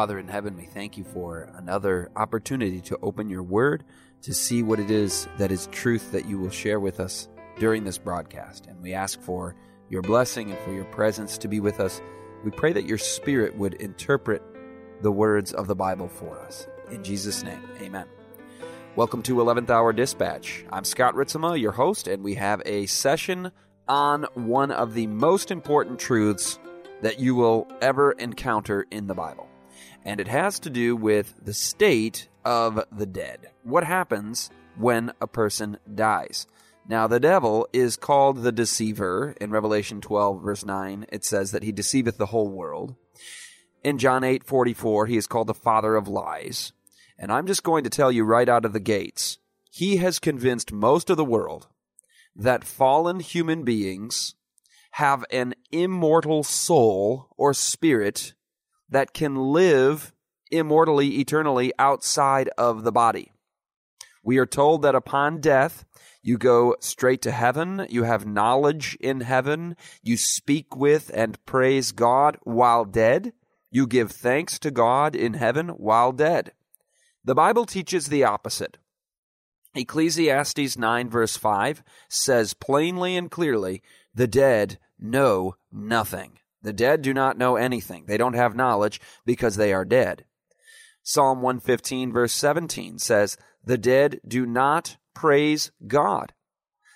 Father in heaven, we thank you for another opportunity to open your word, to see what it is that is truth that you will share with us during this broadcast. And we ask for your blessing and for your presence to be with us. We pray that your spirit would interpret the words of the Bible for us. In Jesus' name, amen. Welcome to 11th Hour Dispatch. I'm Scott Ritzema, your host, and we have a session on one of the most important truths that you will ever encounter in the Bible and it has to do with the state of the dead. What happens when a person dies? Now, the devil is called the deceiver. In Revelation 12, verse 9, it says that he deceiveth the whole world. In John 8, 44, he is called the father of lies. And I'm just going to tell you right out of the gates, he has convinced most of the world that fallen human beings have an immortal soul or spirit that can live immortally, eternally outside of the body. We are told that upon death, you go straight to heaven. You have knowledge in heaven. You speak with and praise God while dead. You give thanks to God in heaven while dead. The Bible teaches the opposite. Ecclesiastes 9, verse 5 says plainly and clearly, the dead know nothing. The dead do not know anything. They don't have knowledge because they are dead. Psalm 115, verse 17 says, The dead do not praise God.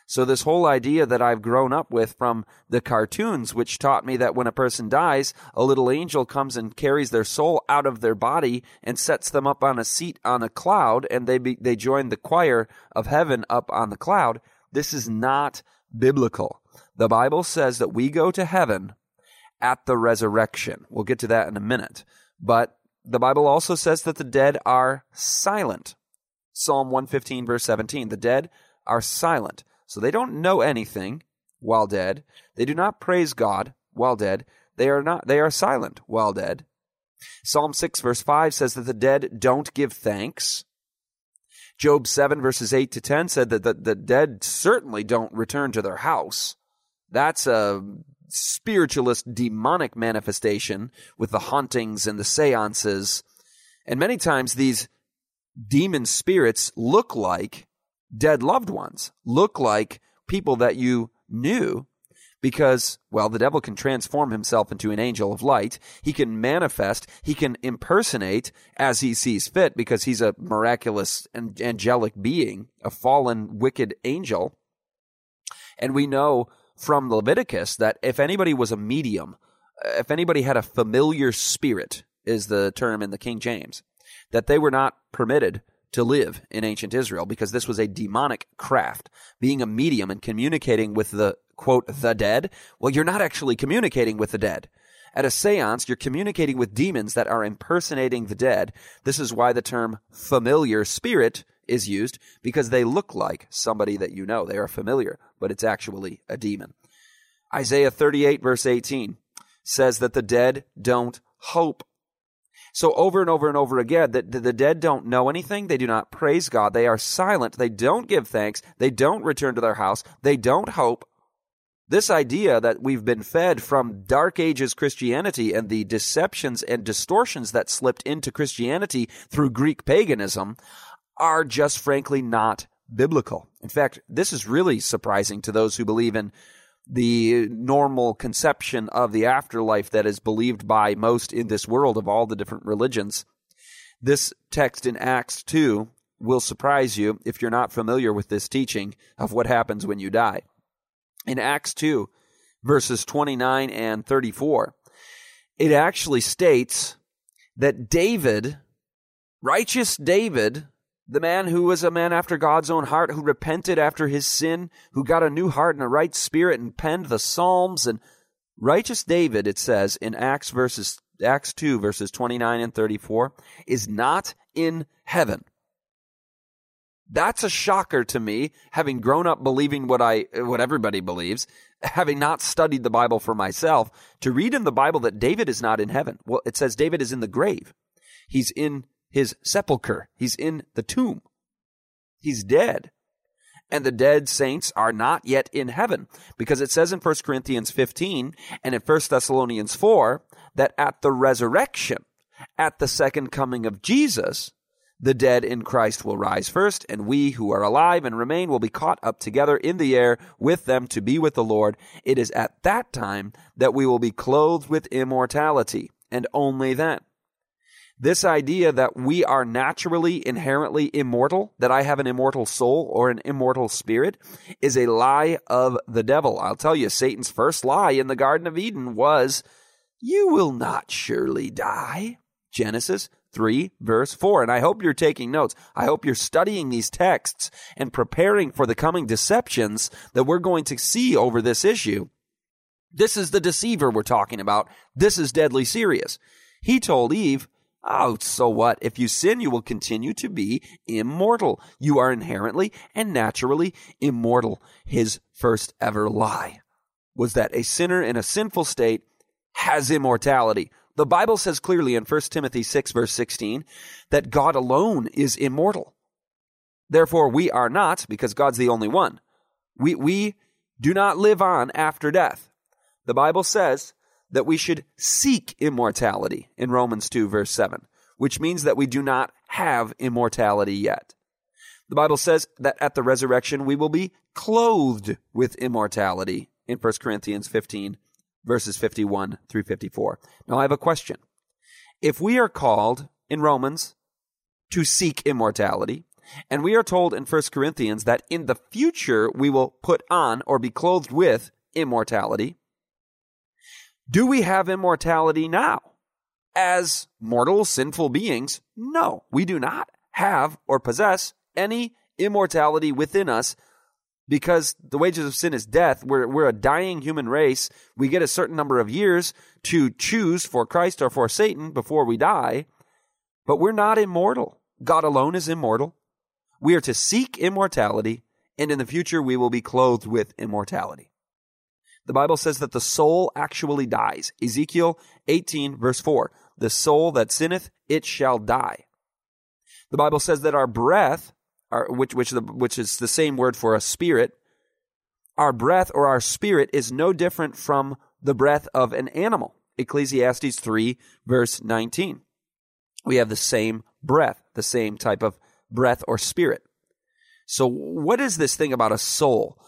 So, this whole idea that I've grown up with from the cartoons, which taught me that when a person dies, a little angel comes and carries their soul out of their body and sets them up on a seat on a cloud, and they, be, they join the choir of heaven up on the cloud. This is not biblical. The Bible says that we go to heaven at the resurrection. We'll get to that in a minute. But the Bible also says that the dead are silent. Psalm 115, verse 17. The dead are silent. So they don't know anything while dead. They do not praise God while dead. They are not they are silent while dead. Psalm 6 verse 5 says that the dead don't give thanks. Job 7 verses 8 to 10 said that the, the dead certainly don't return to their house. That's a spiritualist demonic manifestation with the hauntings and the seances. And many times these demon spirits look like dead loved ones, look like people that you knew because, well, the devil can transform himself into an angel of light. He can manifest, he can impersonate as he sees fit because he's a miraculous and angelic being, a fallen, wicked angel. And we know from Leviticus that if anybody was a medium, uh, if anybody had a familiar spirit, is the term in the King James, that they were not permitted to live in ancient Israel because this was a demonic craft. Being a medium and communicating with the quote, the dead, well, you're not actually communicating with the dead. At a seance, you're communicating with demons that are impersonating the dead. This is why the term familiar spirit is used because they look like somebody that you know. They are familiar, but it's actually a demon. Isaiah 38, verse 18 says that the dead don't hope. So over and over and over again, that the dead don't know anything. They do not praise God. They are silent. They don't give thanks. They don't return to their house. They don't hope. This idea that we've been fed from Dark Ages Christianity and the deceptions and distortions that slipped into Christianity through Greek paganism are just frankly not biblical. In fact, this is really surprising to those who believe in the normal conception of the afterlife that is believed by most in this world of all the different religions. This text in Acts 2 will surprise you if you're not familiar with this teaching of what happens when you die. In Acts 2, verses 29 and 34, it actually states that David, righteous David, the man who was a man after God's own heart, who repented after his sin, who got a new heart and a right spirit and penned the Psalms and Righteous David, it says in Acts verses Acts 2 verses 29 and 34, is not in heaven. That's a shocker to me, having grown up believing what I what everybody believes, having not studied the Bible for myself, to read in the Bible that David is not in heaven. Well, it says David is in the grave. He's in his sepulcher. He's in the tomb. He's dead. And the dead saints are not yet in heaven because it says in 1 Corinthians 15 and in 1 Thessalonians 4 that at the resurrection, at the second coming of Jesus, the dead in Christ will rise first, and we who are alive and remain will be caught up together in the air with them to be with the Lord. It is at that time that we will be clothed with immortality, and only then. This idea that we are naturally inherently immortal, that I have an immortal soul or an immortal spirit, is a lie of the devil. I'll tell you, Satan's first lie in the Garden of Eden was, You will not surely die. Genesis 3, verse 4. And I hope you're taking notes. I hope you're studying these texts and preparing for the coming deceptions that we're going to see over this issue. This is the deceiver we're talking about. This is deadly serious. He told Eve, Oh, so what? If you sin, you will continue to be immortal. You are inherently and naturally immortal. His first ever lie was that a sinner in a sinful state has immortality. The Bible says clearly in 1 Timothy 6, verse 16, that God alone is immortal. Therefore, we are not, because God's the only one. We, we do not live on after death. The Bible says that we should seek immortality in Romans 2, verse 7, which means that we do not have immortality yet. The Bible says that at the resurrection we will be clothed with immortality in 1 Corinthians 15, verses 51 through 54. Now I have a question. If we are called in Romans to seek immortality, and we are told in 1 Corinthians that in the future we will put on or be clothed with immortality, do we have immortality now? As mortal, sinful beings, no, we do not have or possess any immortality within us because the wages of sin is death. We're, we're a dying human race. We get a certain number of years to choose for Christ or for Satan before we die, but we're not immortal. God alone is immortal. We are to seek immortality, and in the future we will be clothed with immortality. The Bible says that the soul actually dies. Ezekiel 18, verse 4. The soul that sinneth, it shall die. The Bible says that our breath our, which which the, which is the same word for a spirit, our breath or our spirit is no different from the breath of an animal. Ecclesiastes 3 verse 19. We have the same breath, the same type of breath or spirit. So what is this thing about a soul?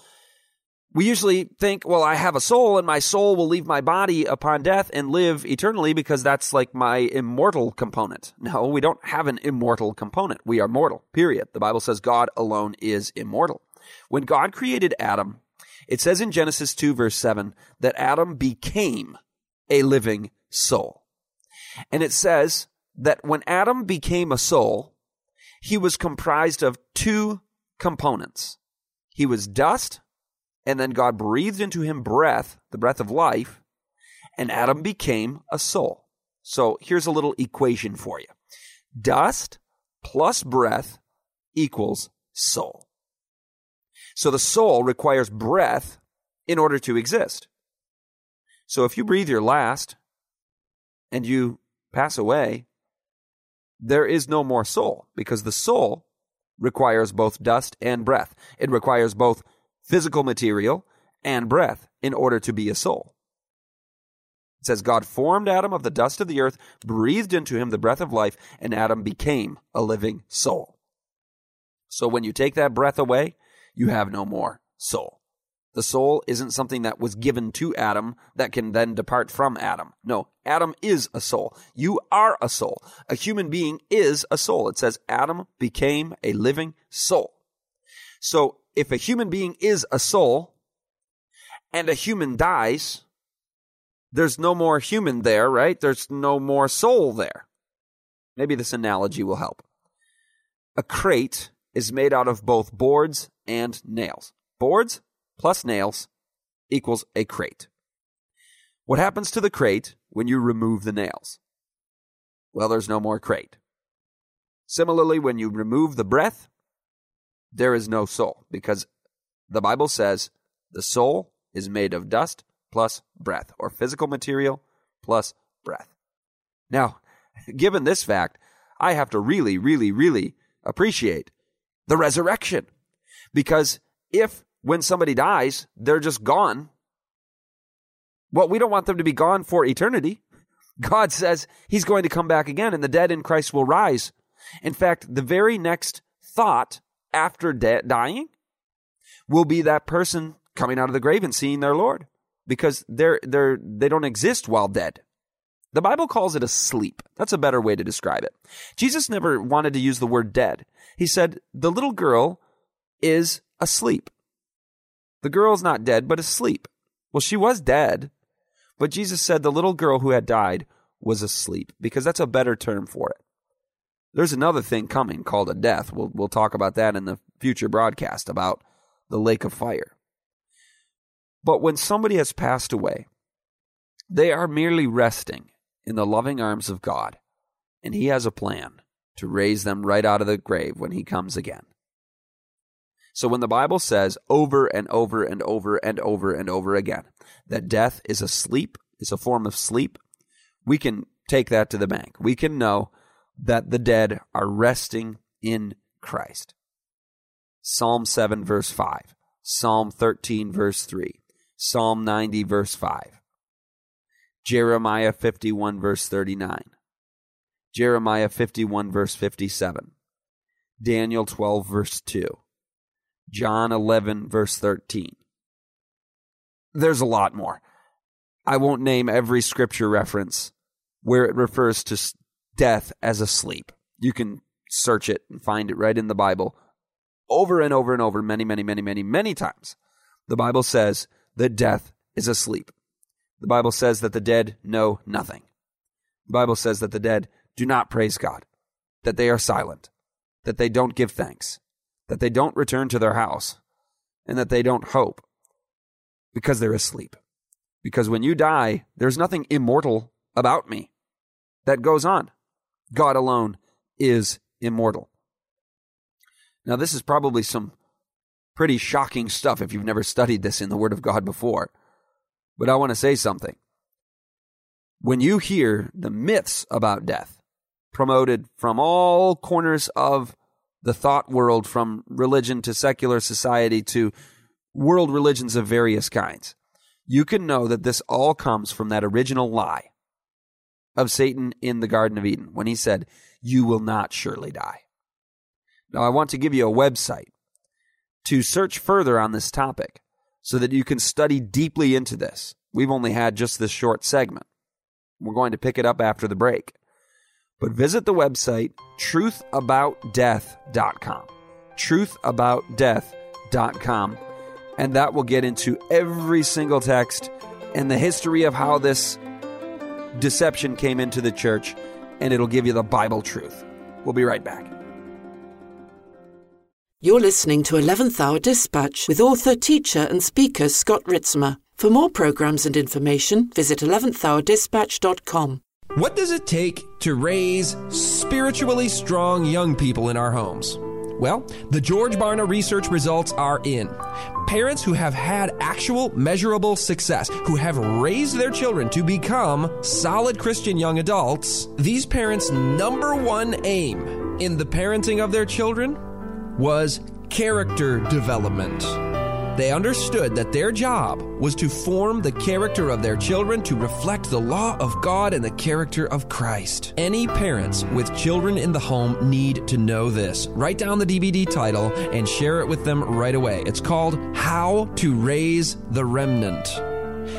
We usually think, well, I have a soul and my soul will leave my body upon death and live eternally because that's like my immortal component. No, we don't have an immortal component. We are mortal, period. The Bible says God alone is immortal. When God created Adam, it says in Genesis 2 verse 7 that Adam became a living soul. And it says that when Adam became a soul, he was comprised of two components. He was dust and then God breathed into him breath, the breath of life, and Adam became a soul. So here's a little equation for you dust plus breath equals soul. So the soul requires breath in order to exist. So if you breathe your last and you pass away, there is no more soul because the soul requires both dust and breath. It requires both physical material, and breath in order to be a soul. It says, God formed Adam of the dust of the earth, breathed into him the breath of life, and Adam became a living soul. So when you take that breath away, you have no more soul. The soul isn't something that was given to Adam that can then depart from Adam. No, Adam is a soul. You are a soul. A human being is a soul. It says Adam became a living soul. So if a human being is a soul and a human dies, there's no more human there, right? There's no more soul there. Maybe this analogy will help. A crate is made out of both boards and nails. Boards plus nails equals a crate. What happens to the crate when you remove the nails? Well, there's no more crate. Similarly, when you remove the breath, there is no soul because the Bible says the soul is made of dust plus breath, or physical material plus breath. Now, given this fact, I have to really, really, really appreciate the resurrection. Because if when somebody dies, they're just gone, well, we don't want them to be gone for eternity. God says he's going to come back again and the dead in Christ will rise. In fact, the very next thought after de- dying will be that person coming out of the grave and seeing their Lord because they're, they're, they don't exist while dead. The Bible calls it a sleep. That's a better way to describe it. Jesus never wanted to use the word dead. He said, the little girl is asleep. The girl's not dead, but asleep. Well, she was dead, but Jesus said the little girl who had died was asleep because that's a better term for it. There's another thing coming called a death. We'll, we'll talk about that in the future broadcast about the lake of fire. But when somebody has passed away, they are merely resting in the loving arms of God, and He has a plan to raise them right out of the grave when He comes again. So when the Bible says over and over and over and over and over again that death is a sleep, is a form of sleep, we can take that to the bank. We can know that the dead are resting in Christ. Psalm 7, verse 5, Psalm 13, verse 3, Psalm 90, verse 5. Jeremiah 51, verse 39. Jeremiah 51, verse 57. Daniel 12, verse 2. John 11, verse 13. There's a lot more. I won't name every scripture reference where it refers to death as a sleep. You can search it and find it right in the Bible over and over and over, many, many, many, many, many times. The Bible says that death is asleep. The Bible says that the dead know nothing. The Bible says that the dead do not praise God, that they are silent, that they don't give thanks, that they don't return to their house, and that they don't hope because they're asleep. Because when you die, there's nothing immortal about me. That goes on. God alone is immortal. Now, this is probably some pretty shocking stuff if you've never studied this in the Word of God before. But I want to say something. When you hear the myths about death promoted from all corners of the thought world, from religion to secular society to world religions of various kinds, you can know that this all comes from that original lie of Satan in the Garden of Eden when he said, You will not surely die. Now, I want to give you a website to search further on this topic so that you can study deeply into this. We've only had just this short segment. We're going to pick it up after the break. But visit the website truthaboutdeath.com. Truthaboutdeath.com. And that will get into every single text and the history of how this deception came into the church, and it'll give you the Bible truth. We'll be right back. You're listening to 11th Hour Dispatch with author, teacher, and speaker Scott Ritzema. For more programs and information, visit 11thhourdispatch.com. What does it take to raise spiritually strong young people in our homes? Well, the George Barna research results are in. Parents who have had actual measurable success, who have raised their children to become solid Christian young adults, these parents' number one aim in the parenting of their children was character development. They understood that their job was to form the character of their children to reflect the law of God and the character of Christ. Any parents with children in the home need to know this. Write down the DVD title and share it with them right away. It's called How to Raise the Remnant.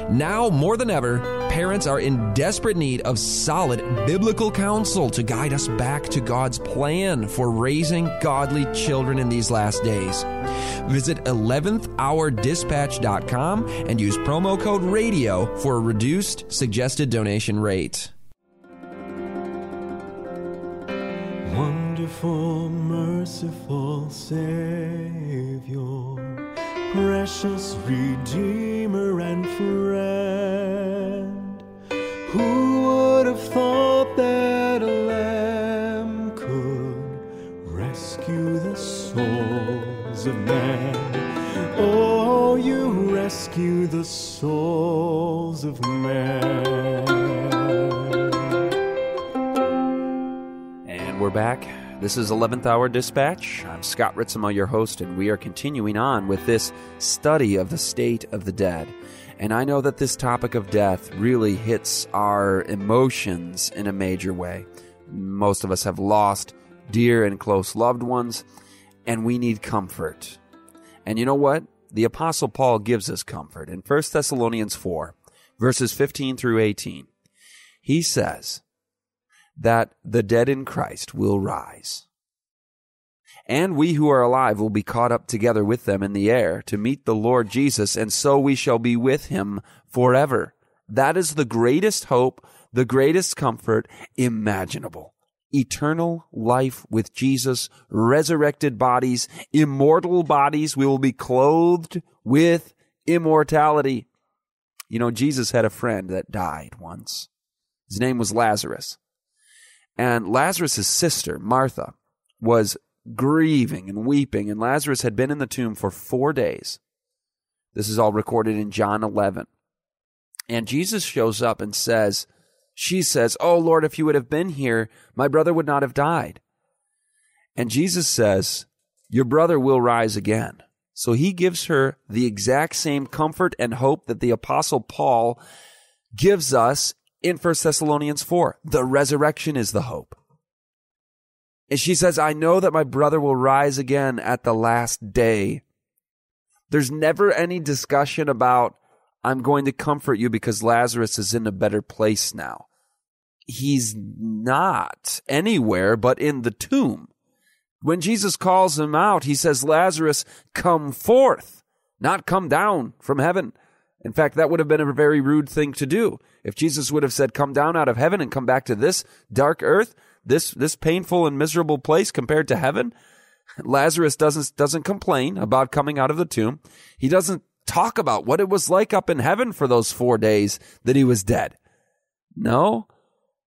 Now more than ever, parents are in desperate need of solid biblical counsel to guide us back to God's plan for raising godly children in these last days. Visit 11thhourdispatch.com and use promo code RADIO for a reduced suggested donation rate. Wonderful, merciful Savior, precious Redeemer and friend. Who would have thought that a lamb could rescue the souls of men? Oh, you rescue the souls of men. And we're back this is 11th Hour Dispatch. I'm Scott Ritzema, your host, and we are continuing on with this study of the state of the dead. And I know that this topic of death really hits our emotions in a major way. Most of us have lost dear and close loved ones, and we need comfort. And you know what? The Apostle Paul gives us comfort in 1 Thessalonians 4, verses 15 through 18. He says that the dead in Christ will rise. And we who are alive will be caught up together with them in the air to meet the Lord Jesus, and so we shall be with him forever. That is the greatest hope, the greatest comfort imaginable. Eternal life with Jesus, resurrected bodies, immortal bodies. We will be clothed with immortality. You know, Jesus had a friend that died once. His name was Lazarus. And Lazarus' sister, Martha, was grieving and weeping, and Lazarus had been in the tomb for four days. This is all recorded in John 11. And Jesus shows up and says, She says, Oh Lord, if you would have been here, my brother would not have died. And Jesus says, Your brother will rise again. So he gives her the exact same comfort and hope that the Apostle Paul gives us in 1 Thessalonians 4. The resurrection is the hope. And she says, I know that my brother will rise again at the last day. There's never any discussion about, I'm going to comfort you because Lazarus is in a better place now. He's not anywhere but in the tomb. When Jesus calls him out, he says, Lazarus, come forth, not come down from heaven. In fact, that would have been a very rude thing to do. If Jesus would have said, come down out of heaven and come back to this dark earth, this this painful and miserable place compared to heaven. Lazarus doesn't doesn't complain about coming out of the tomb. He doesn't talk about what it was like up in heaven for those 4 days that he was dead. No.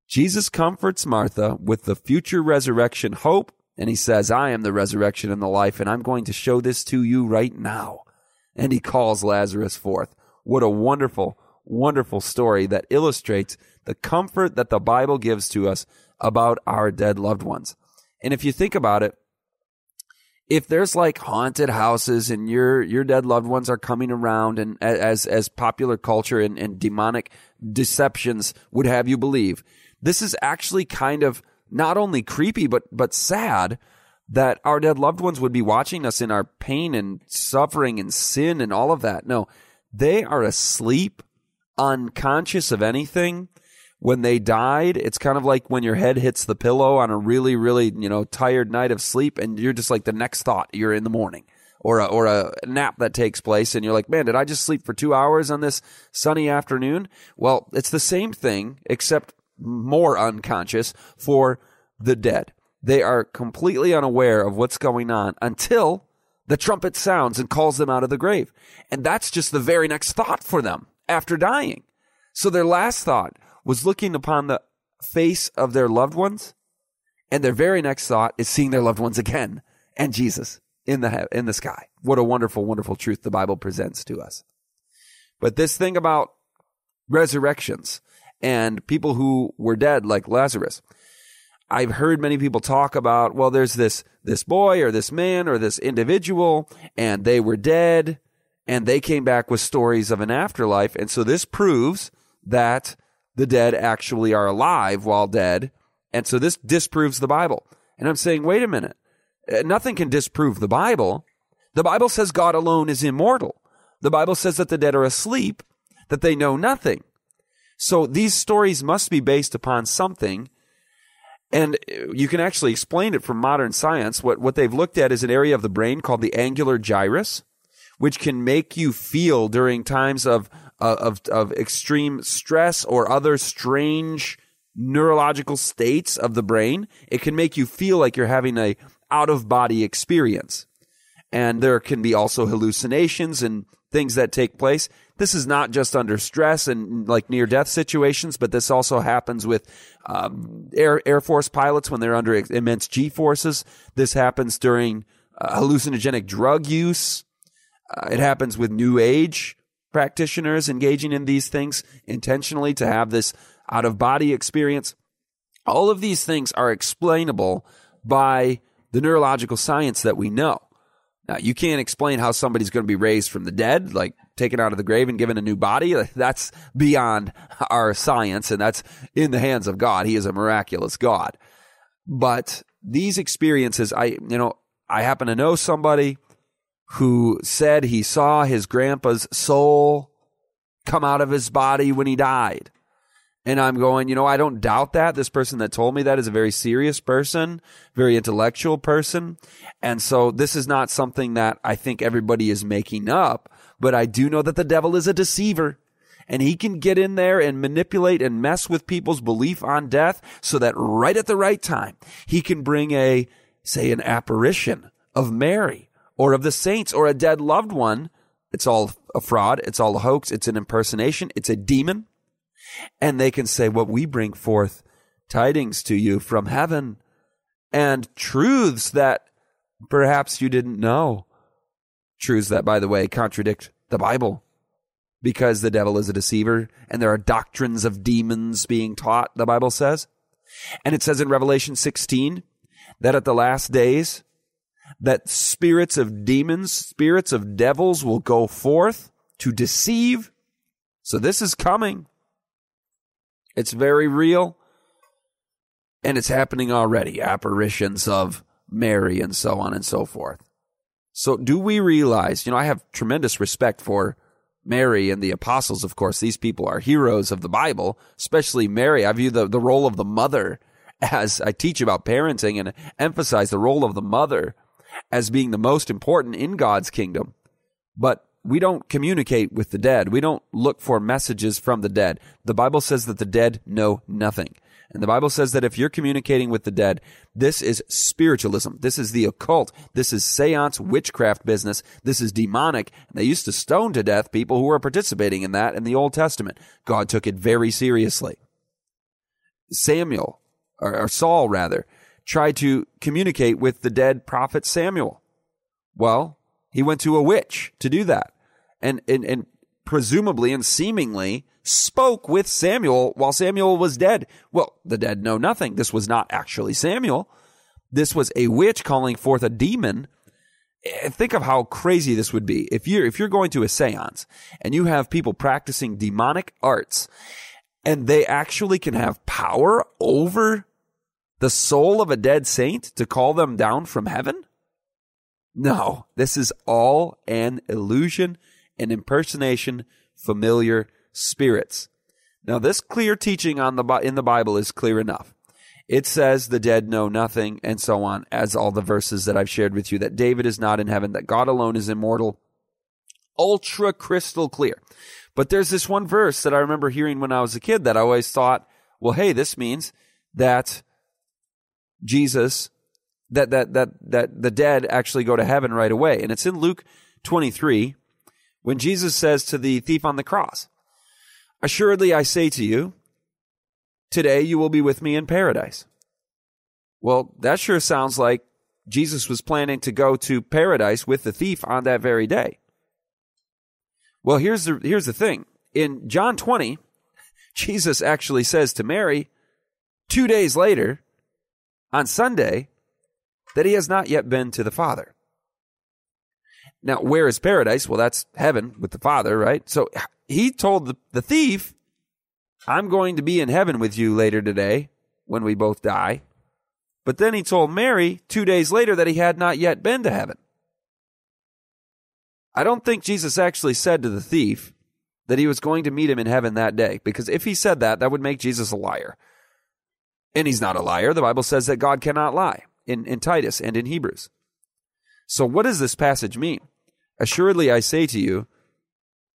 Jesus comforts Martha with the future resurrection hope and he says, "I am the resurrection and the life and I'm going to show this to you right now." And he calls Lazarus forth. What a wonderful wonderful story that illustrates the comfort that the Bible gives to us about our dead loved ones. And if you think about it, if there's like haunted houses and your your dead loved ones are coming around and as as popular culture and, and demonic deceptions would have you believe, this is actually kind of not only creepy but but sad that our dead loved ones would be watching us in our pain and suffering and sin and all of that. No, they are asleep, unconscious of anything when they died, it's kind of like when your head hits the pillow on a really, really, you know, tired night of sleep and you're just like the next thought you're in the morning or a, or a nap that takes place and you're like, man, did I just sleep for two hours on this sunny afternoon? Well, it's the same thing except more unconscious for the dead. They are completely unaware of what's going on until the trumpet sounds and calls them out of the grave. And that's just the very next thought for them after dying. So their last thought was looking upon the face of their loved ones, and their very next thought is seeing their loved ones again and Jesus in the in the sky. What a wonderful, wonderful truth the Bible presents to us. But this thing about resurrections and people who were dead, like Lazarus, I've heard many people talk about, well, there's this this boy or this man or this individual, and they were dead, and they came back with stories of an afterlife, and so this proves that the dead actually are alive while dead. And so this disproves the Bible. And I'm saying, wait a minute. Uh, nothing can disprove the Bible. The Bible says God alone is immortal. The Bible says that the dead are asleep, that they know nothing. So these stories must be based upon something. And you can actually explain it from modern science. What, what they've looked at is an area of the brain called the angular gyrus, which can make you feel during times of uh, of of extreme stress or other strange neurological states of the brain, it can make you feel like you're having a out of body experience. And there can be also hallucinations and things that take place. This is not just under stress and like near death situations, but this also happens with um, Air, Air Force pilots when they're under immense G forces. This happens during uh, hallucinogenic drug use. Uh, it happens with New Age practitioners engaging in these things intentionally to have this out of body experience. All of these things are explainable by the neurological science that we know. Now, you can't explain how somebody's going to be raised from the dead, like taken out of the grave and given a new body. That's beyond our science, and that's in the hands of God. He is a miraculous God. But these experiences, I, you know, I happen to know somebody who said he saw his grandpa's soul come out of his body when he died. And I'm going, you know, I don't doubt that. This person that told me that is a very serious person, very intellectual person. And so this is not something that I think everybody is making up, but I do know that the devil is a deceiver and he can get in there and manipulate and mess with people's belief on death so that right at the right time, he can bring a, say, an apparition of Mary or of the saints or a dead loved one. It's all a fraud. It's all a hoax. It's an impersonation. It's a demon and they can say, What we bring forth tidings to you from heaven and truths that perhaps you didn't know. Truths that, by the way, contradict the Bible because the devil is a deceiver and there are doctrines of demons being taught, the Bible says. And it says in Revelation 16 that at the last days, that spirits of demons, spirits of devils will go forth to deceive. So this is coming. It's very real. And it's happening already apparitions of Mary and so on and so forth. So, do we realize, you know, I have tremendous respect for Mary and the apostles, of course. These people are heroes of the Bible, especially Mary. I view the, the role of the mother as I teach about parenting and emphasize the role of the mother as being the most important in God's kingdom. But we don't communicate with the dead. We don't look for messages from the dead. The Bible says that the dead know nothing. And the Bible says that if you're communicating with the dead, this is spiritualism. This is the occult. This is seance witchcraft business. This is demonic. And they used to stone to death people who were participating in that in the Old Testament. God took it very seriously. Samuel, or, or Saul rather, tried to communicate with the dead prophet Samuel. Well, he went to a witch to do that and, and, and presumably and seemingly spoke with Samuel while Samuel was dead. Well, the dead know nothing. This was not actually Samuel. This was a witch calling forth a demon. Eh, think of how crazy this would be if you're if you're going to a séance and you have people practicing demonic arts and they actually can have power over the soul of a dead saint to call them down from heaven? No, this is all an illusion and impersonation, familiar spirits. Now, this clear teaching on the in the Bible is clear enough. It says the dead know nothing, and so on, as all the verses that I've shared with you. That David is not in heaven, that God alone is immortal. Ultra crystal clear. But there's this one verse that I remember hearing when I was a kid that I always thought, well, hey, this means that Jesus, that that that that the dead actually go to heaven right away, and it's in Luke 23, when Jesus says to the thief on the cross, Assuredly I say to you, today you will be with me in paradise. Well, that sure sounds like Jesus was planning to go to paradise with the thief on that very day. Well, here's the, here's the thing. In John 20, Jesus actually says to Mary, two days later, on Sunday, that he has not yet been to the Father. Now, where is paradise? Well, that's heaven with the Father, right? So he told the, thief, I'm going to be in heaven with you later today when we both die. But then he told Mary two days later that he had not yet been to heaven. I don't think Jesus actually said to the thief that he was going to meet him in heaven that day, because if he said that, that would make Jesus a liar. And he's not a liar. The Bible says that God cannot lie in, in Titus and in Hebrews. So, what does this passage mean? Assuredly, I say to you,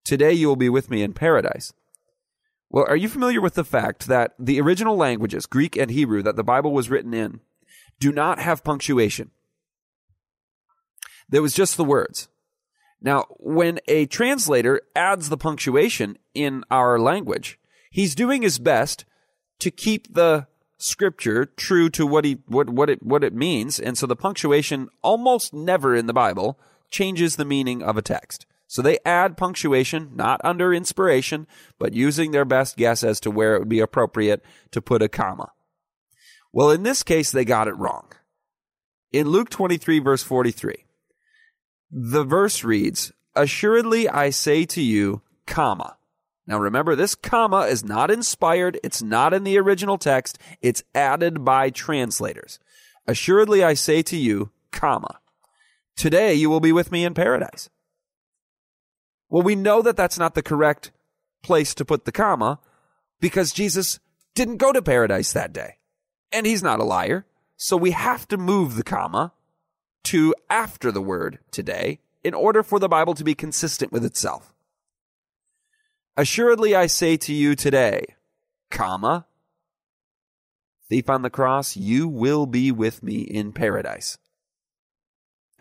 today you will be with me in paradise. Well, are you familiar with the fact that the original languages, Greek and Hebrew, that the Bible was written in, do not have punctuation? There was just the words. Now, when a translator adds the punctuation in our language, he's doing his best to keep the scripture true to what he what what it what it means, and so the punctuation almost never in the Bible changes the meaning of a text. So they add punctuation, not under inspiration, but using their best guess as to where it would be appropriate to put a comma. Well, in this case, they got it wrong. In Luke 23, verse 43, the verse reads, Assuredly I say to you, comma. Now remember, this comma is not inspired. It's not in the original text. It's added by translators. Assuredly I say to you, comma. Today you will be with me in paradise. Well, we know that that's not the correct place to put the comma because Jesus didn't go to paradise that day. And he's not a liar. So we have to move the comma to after the word today in order for the Bible to be consistent with itself. Assuredly I say to you today, comma, thief on the cross, you will be with me in paradise.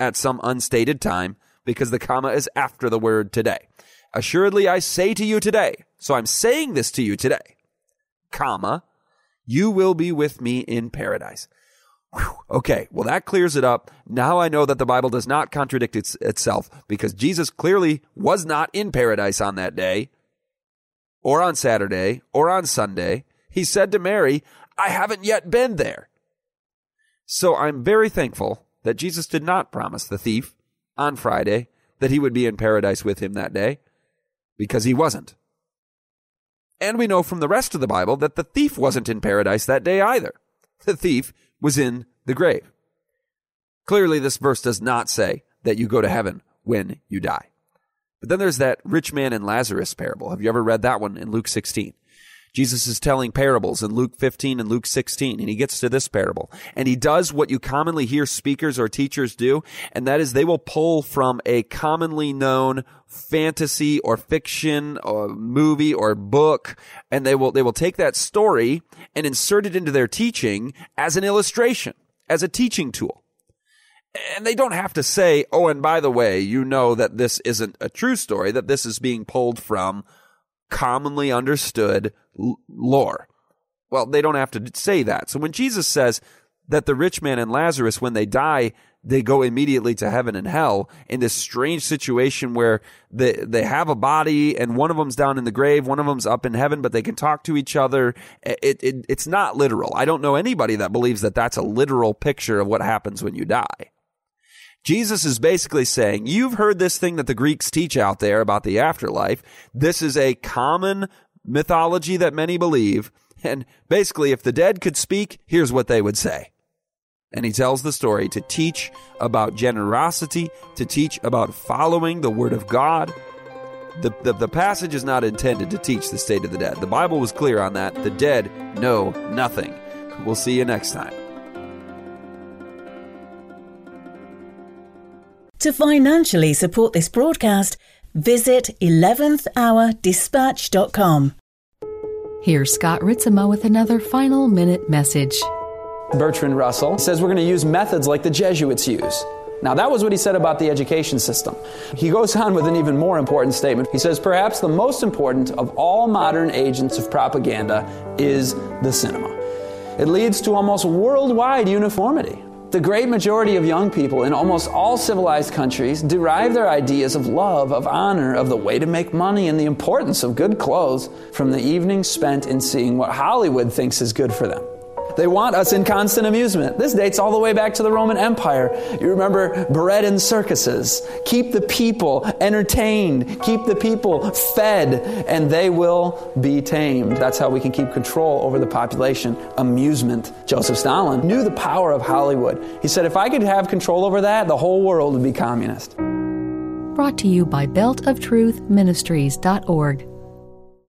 At some unstated time, because the comma is after the word today. Assuredly, I say to you today. So I'm saying this to you today, comma, you will be with me in paradise. Whew. Okay, well, that clears it up. Now I know that the Bible does not contradict its, itself because Jesus clearly was not in paradise on that day, or on Saturday, or on Sunday. He said to Mary, I haven't yet been there. So I'm very thankful that Jesus did not promise the thief on Friday that he would be in paradise with him that day because he wasn't. And we know from the rest of the Bible that the thief wasn't in paradise that day either. The thief was in the grave. Clearly, this verse does not say that you go to heaven when you die. But then there's that rich man and Lazarus parable. Have you ever read that one in Luke 16? Jesus is telling parables in Luke 15 and Luke 16, and he gets to this parable. And he does what you commonly hear speakers or teachers do, and that is they will pull from a commonly known fantasy or fiction or movie or book, and they will, they will take that story and insert it into their teaching as an illustration, as a teaching tool. And they don't have to say, oh, and by the way, you know that this isn't a true story, that this is being pulled from commonly understood lore. Well, they don't have to say that. So when Jesus says that the rich man and Lazarus, when they die, they go immediately to heaven and hell in this strange situation where they, they have a body and one of them's down in the grave, one of them's up in heaven, but they can talk to each other. It, it, it's not literal. I don't know anybody that believes that that's a literal picture of what happens when you die. Jesus is basically saying, you've heard this thing that the Greeks teach out there about the afterlife. This is a common mythology that many believe. And basically, if the dead could speak, here's what they would say. And he tells the story to teach about generosity, to teach about following the word of God. The, the, the, passage is not intended to teach the state of the dead. The Bible was clear on that. The dead know nothing. We'll see you next time. To financially support this broadcast, visit 11thhourdispatch.com. Here's Scott Ritzema with another final minute message. Bertrand Russell says we're going to use methods like the Jesuits use. Now, that was what he said about the education system. He goes on with an even more important statement. He says, Perhaps the most important of all modern agents of propaganda is the cinema. It leads to almost worldwide uniformity. The great majority of young people in almost all civilized countries derive their ideas of love, of honor, of the way to make money, and the importance of good clothes from the evenings spent in seeing what Hollywood thinks is good for them. They want us in constant amusement. This dates all the way back to the Roman Empire. You remember bread and circuses. Keep the people entertained, keep the people fed, and they will be tamed. That's how we can keep control over the population. Amusement. Joseph Stalin knew the power of Hollywood. He said, if I could have control over that, the whole world would be communist. Brought to you by beltoftruthministries.org.